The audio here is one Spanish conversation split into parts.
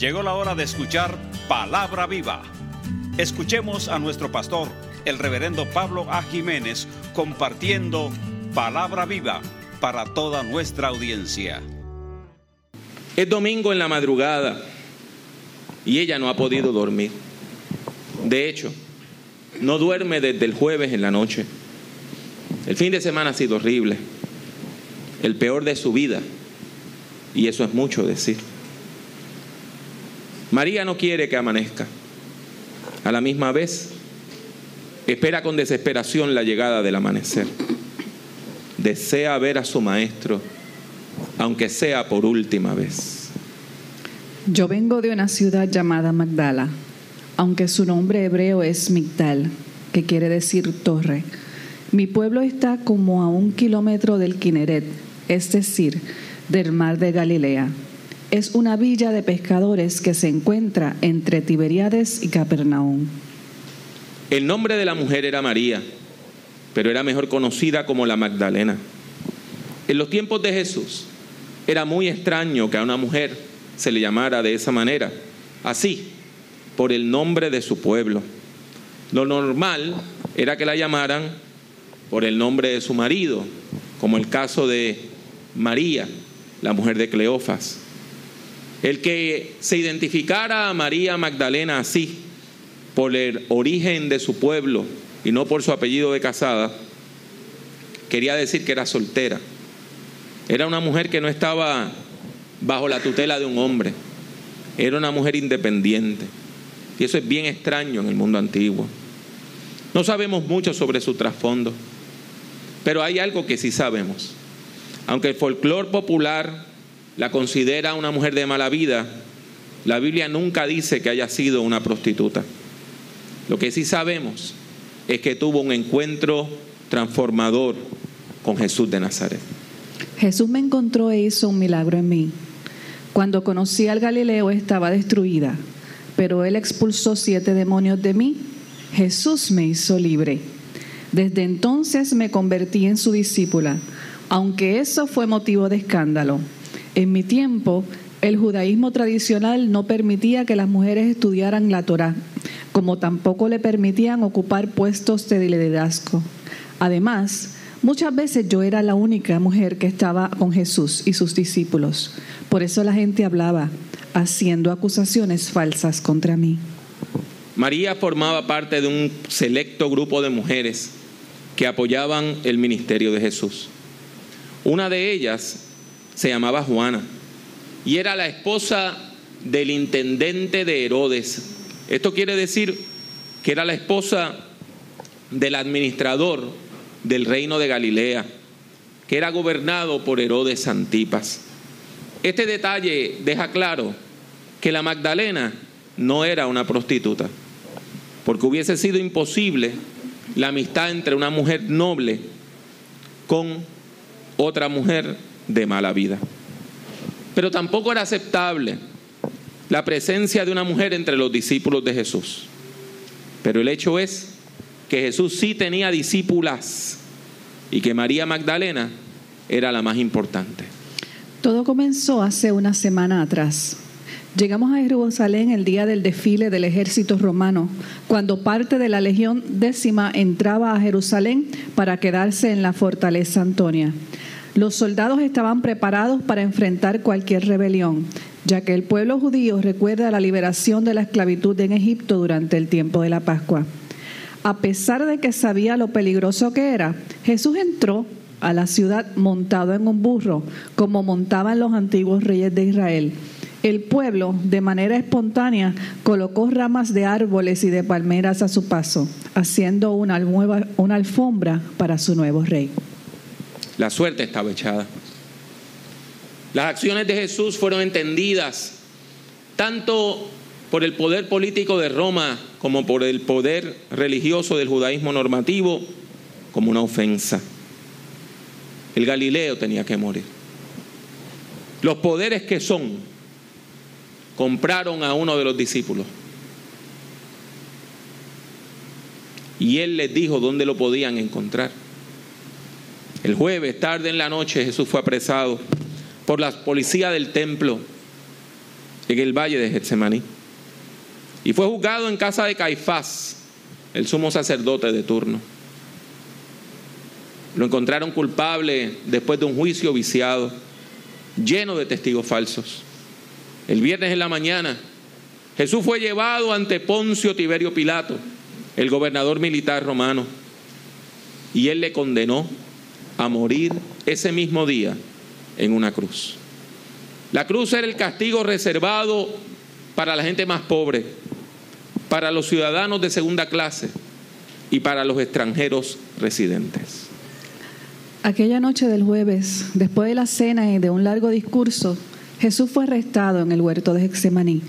Llegó la hora de escuchar Palabra Viva. Escuchemos a nuestro pastor, el reverendo Pablo A. Jiménez, compartiendo Palabra Viva para toda nuestra audiencia. Es domingo en la madrugada y ella no ha podido dormir. De hecho, no duerme desde el jueves en la noche. El fin de semana ha sido horrible, el peor de su vida, y eso es mucho decir. María no quiere que amanezca. A la misma vez, espera con desesperación la llegada del amanecer. Desea ver a su maestro, aunque sea por última vez. Yo vengo de una ciudad llamada Magdala, aunque su nombre hebreo es Migdal, que quiere decir torre. Mi pueblo está como a un kilómetro del Kineret, es decir, del mar de Galilea. Es una villa de pescadores que se encuentra entre Tiberiades y Capernaum. El nombre de la mujer era María, pero era mejor conocida como la Magdalena. En los tiempos de Jesús era muy extraño que a una mujer se le llamara de esa manera, así, por el nombre de su pueblo. Lo normal era que la llamaran por el nombre de su marido, como el caso de María, la mujer de Cleofas. El que se identificara a María Magdalena así, por el origen de su pueblo y no por su apellido de casada, quería decir que era soltera. Era una mujer que no estaba bajo la tutela de un hombre. Era una mujer independiente. Y eso es bien extraño en el mundo antiguo. No sabemos mucho sobre su trasfondo, pero hay algo que sí sabemos. Aunque el folclore popular la considera una mujer de mala vida, la Biblia nunca dice que haya sido una prostituta. Lo que sí sabemos es que tuvo un encuentro transformador con Jesús de Nazaret. Jesús me encontró e hizo un milagro en mí. Cuando conocí al Galileo estaba destruida, pero él expulsó siete demonios de mí. Jesús me hizo libre. Desde entonces me convertí en su discípula, aunque eso fue motivo de escándalo. En mi tiempo, el judaísmo tradicional no permitía que las mujeres estudiaran la Torá, como tampoco le permitían ocupar puestos de liderazgo. Además, muchas veces yo era la única mujer que estaba con Jesús y sus discípulos. Por eso la gente hablaba, haciendo acusaciones falsas contra mí. María formaba parte de un selecto grupo de mujeres que apoyaban el ministerio de Jesús. Una de ellas se llamaba Juana y era la esposa del intendente de Herodes. Esto quiere decir que era la esposa del administrador del reino de Galilea, que era gobernado por Herodes Antipas. Este detalle deja claro que la Magdalena no era una prostituta, porque hubiese sido imposible la amistad entre una mujer noble con otra mujer de mala vida. Pero tampoco era aceptable la presencia de una mujer entre los discípulos de Jesús. Pero el hecho es que Jesús sí tenía discípulas y que María Magdalena era la más importante. Todo comenzó hace una semana atrás. Llegamos a Jerusalén el día del desfile del ejército romano, cuando parte de la legión décima entraba a Jerusalén para quedarse en la fortaleza Antonia. Los soldados estaban preparados para enfrentar cualquier rebelión, ya que el pueblo judío recuerda la liberación de la esclavitud en Egipto durante el tiempo de la Pascua. A pesar de que sabía lo peligroso que era, Jesús entró a la ciudad montado en un burro, como montaban los antiguos reyes de Israel. El pueblo, de manera espontánea, colocó ramas de árboles y de palmeras a su paso, haciendo una, una alfombra para su nuevo rey. La suerte estaba echada. Las acciones de Jesús fueron entendidas tanto por el poder político de Roma como por el poder religioso del judaísmo normativo como una ofensa. El Galileo tenía que morir. Los poderes que son compraron a uno de los discípulos. Y él les dijo dónde lo podían encontrar. El jueves, tarde en la noche, Jesús fue apresado por la policía del templo. en el valle de Getsemaní. Y fue juzgado en casa de Caifás, el sumo sacerdote de turno. Lo encontraron culpable después de un juicio viciado, lleno de testigos falsos. El viernes en la mañana, Jesús fue llevado ante Poncio Tiberio Pilato, el gobernador militar romano, y él le condenó a morir ese mismo día en una cruz. La cruz era el castigo reservado para la gente más pobre, para los ciudadanos de segunda clase y para los extranjeros residentes. Aquella noche del jueves, después de la cena y de un largo discurso, Jesús fue arrestado en el huerto de Hexemaní.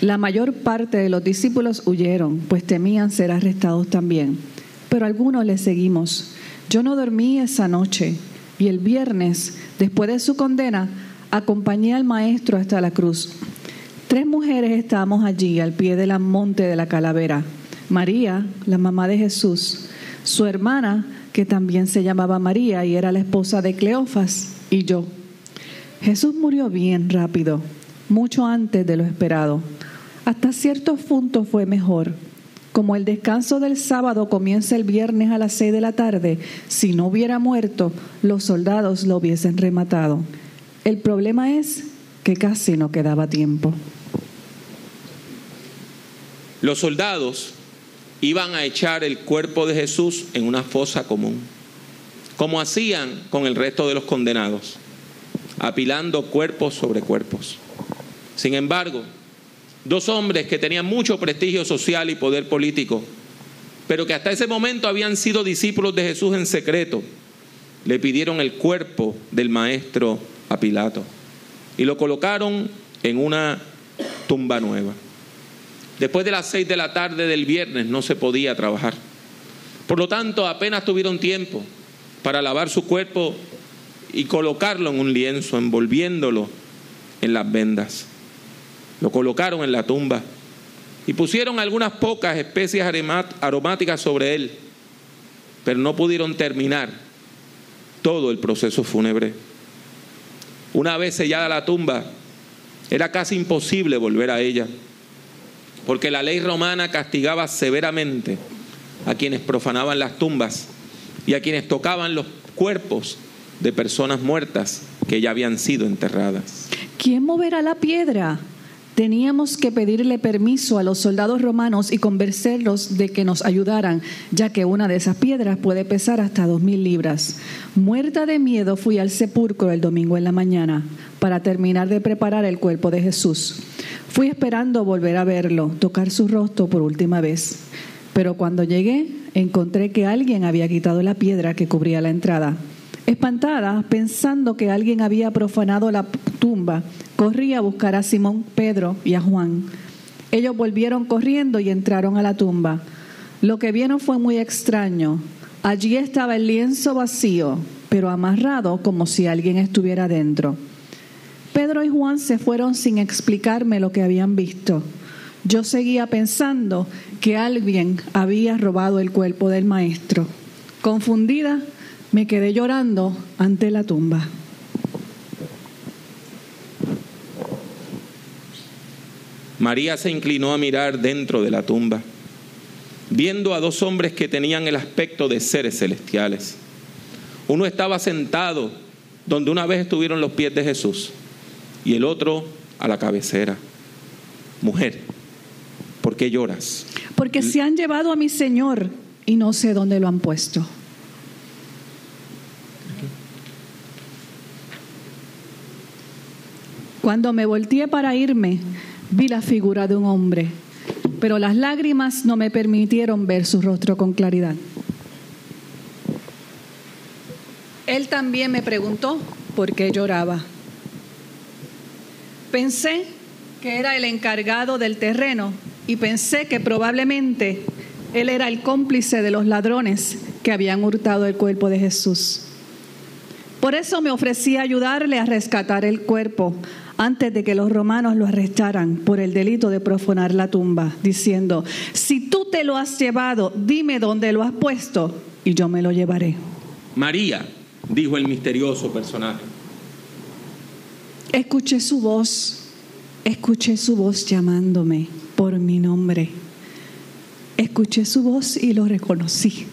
La mayor parte de los discípulos huyeron, pues temían ser arrestados también. Pero algunos le seguimos. Yo no dormí esa noche y el viernes, después de su condena, acompañé al maestro hasta la cruz. Tres mujeres estábamos allí al pie del monte de la calavera. María, la mamá de Jesús, su hermana, que también se llamaba María y era la esposa de Cleofas, y yo. Jesús murió bien rápido, mucho antes de lo esperado. Hasta cierto punto fue mejor. Como el descanso del sábado comienza el viernes a las seis de la tarde, si no hubiera muerto, los soldados lo hubiesen rematado. El problema es que casi no quedaba tiempo. Los soldados iban a echar el cuerpo de Jesús en una fosa común, como hacían con el resto de los condenados, apilando cuerpos sobre cuerpos. Sin embargo, dos hombres que tenían mucho prestigio social y poder político, pero que hasta ese momento habían sido discípulos de Jesús en secreto, le pidieron el cuerpo del maestro a Pilato y lo colocaron en una tumba nueva. Después de las seis de la tarde del viernes no se podía trabajar. Por lo tanto, apenas tuvieron tiempo para lavar su cuerpo y colocarlo en un lienzo, envolviéndolo en las vendas. Lo colocaron en la tumba y pusieron algunas pocas especias aromáticas sobre él, pero no pudieron terminar todo el proceso fúnebre. Una vez sellada la tumba, era casi imposible volver a ella porque la ley romana castigaba severamente a quienes profanaban las tumbas y a quienes tocaban los cuerpos de personas muertas que ya habían sido enterradas. ¿Quién moverá la piedra? Teníamos que pedirle permiso a los soldados romanos y convencerlos de que nos ayudaran, ya que una de esas piedras puede pesar hasta dos mil libras. Muerta de miedo fui al sepulcro el domingo en la mañana para terminar de preparar el cuerpo de Jesús. Fui esperando volver a verlo, tocar su rostro por última vez. Pero cuando llegué, encontré que alguien había quitado la piedra que cubría la entrada. Espantada, pensando que alguien había profanado la tumba, corrí a buscar a Simón, Pedro y a Juan. Ellos volvieron corriendo y entraron a la tumba. Lo que vieron fue muy extraño. Allí estaba el lienzo vacío, pero amarrado como si alguien estuviera dentro. Pedro y Juan se fueron sin explicarme lo que habían visto. Yo seguía pensando que alguien había robado el cuerpo del maestro. Confundida, me quedé llorando ante la tumba. María se inclinó a mirar dentro de la tumba, viendo a dos hombres que tenían el aspecto de seres celestiales. Uno estaba sentado donde una vez estuvieron los pies de Jesús y el otro a la cabecera. Mujer, ¿por qué lloras? Porque se han llevado a mi Señor y no sé dónde lo han puesto. Cuando me volteé para irme, vi la figura de un hombre, pero las lágrimas no me permitieron ver su rostro con claridad. Él también me preguntó por qué lloraba. Pensé que era el encargado del terreno y pensé que probablemente él era el cómplice de los ladrones que habían hurtado el cuerpo de Jesús. Por eso me ofrecí a ayudarle a rescatar el cuerpo antes de que los romanos lo arrestaran por el delito de profanar la tumba, diciendo, si tú te lo has llevado, dime dónde lo has puesto y yo me lo llevaré. María, dijo el misterioso personaje. Escuché su voz, Escuché su voz llamándome por mi nombre. Escuché su voz y lo reconocí.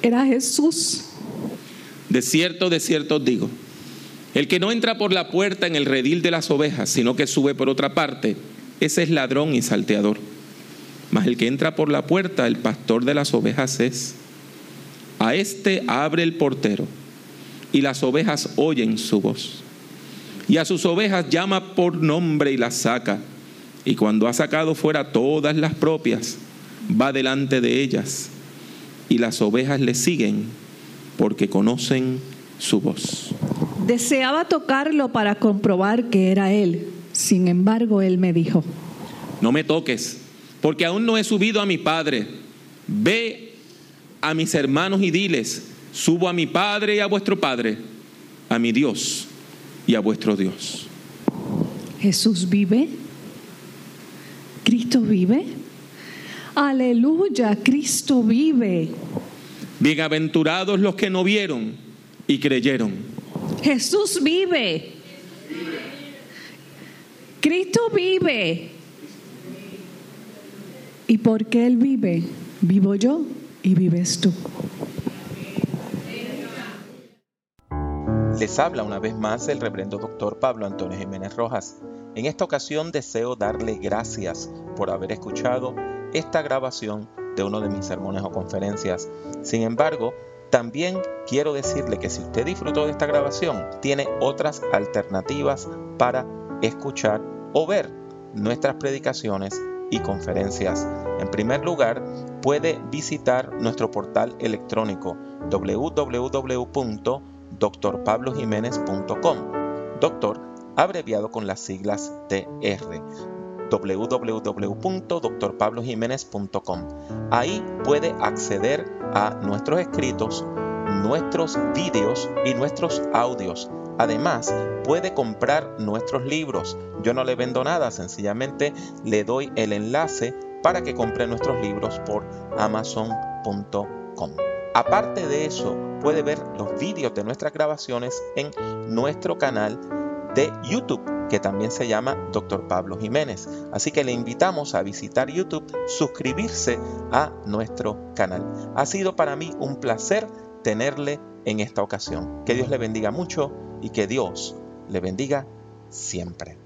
Era Jesús. De cierto, de cierto os digo, el que no entra por la puerta en el redil de las ovejas, sino que sube por otra parte, ese es ladrón y salteador. Mas el que entra por la puerta, el pastor de las ovejas es. A este abre el portero, y las ovejas oyen su voz. Y a sus ovejas llama por nombre y las saca. Y cuando ha sacado fuera todas las propias, va delante de ellas. Y las ovejas le siguen porque conocen su voz. Deseaba tocarlo para comprobar que era él. Sin embargo, él me dijo, No me toques, porque aún no he subido a mi Padre. Ve a mis hermanos y diles, subo a mi Padre y a vuestro Padre, a mi Dios y a vuestro Dios. Jesús vive. Cristo vive. Aleluya, Cristo vive. Bienaventurados los que no vieron y creyeron. Jesús vive. Cristo vive. Y porque Él vive, vivo yo y vives tú. Les habla una vez más el reverendo doctor Pablo Antonio Jiménez Rojas. En esta ocasión deseo darle gracias por haber escuchado esta grabación de uno de mis sermones o conferencias. Sin embargo, también quiero decirle que si usted disfrutó de esta grabación, tiene otras alternativas para escuchar o ver nuestras predicaciones y conferencias. En primer lugar, puede visitar nuestro portal electrónico www.drpablojiménez.com. Doctor, abreviado con las siglas TR www.drpablojiménez.com. Ahí puede acceder a nuestros escritos, nuestros vídeos y nuestros audios. Además, puede comprar nuestros libros. Yo no le vendo nada, sencillamente le doy el enlace para que compre nuestros libros por amazon.com. Aparte de eso, puede ver los vídeos de nuestras grabaciones en nuestro canal de YouTube, que también se llama Dr. Pablo Jiménez. Así que le invitamos a visitar YouTube, suscribirse a nuestro canal. Ha sido para mí un placer tenerle en esta ocasión. Que Dios le bendiga mucho y que Dios le bendiga siempre.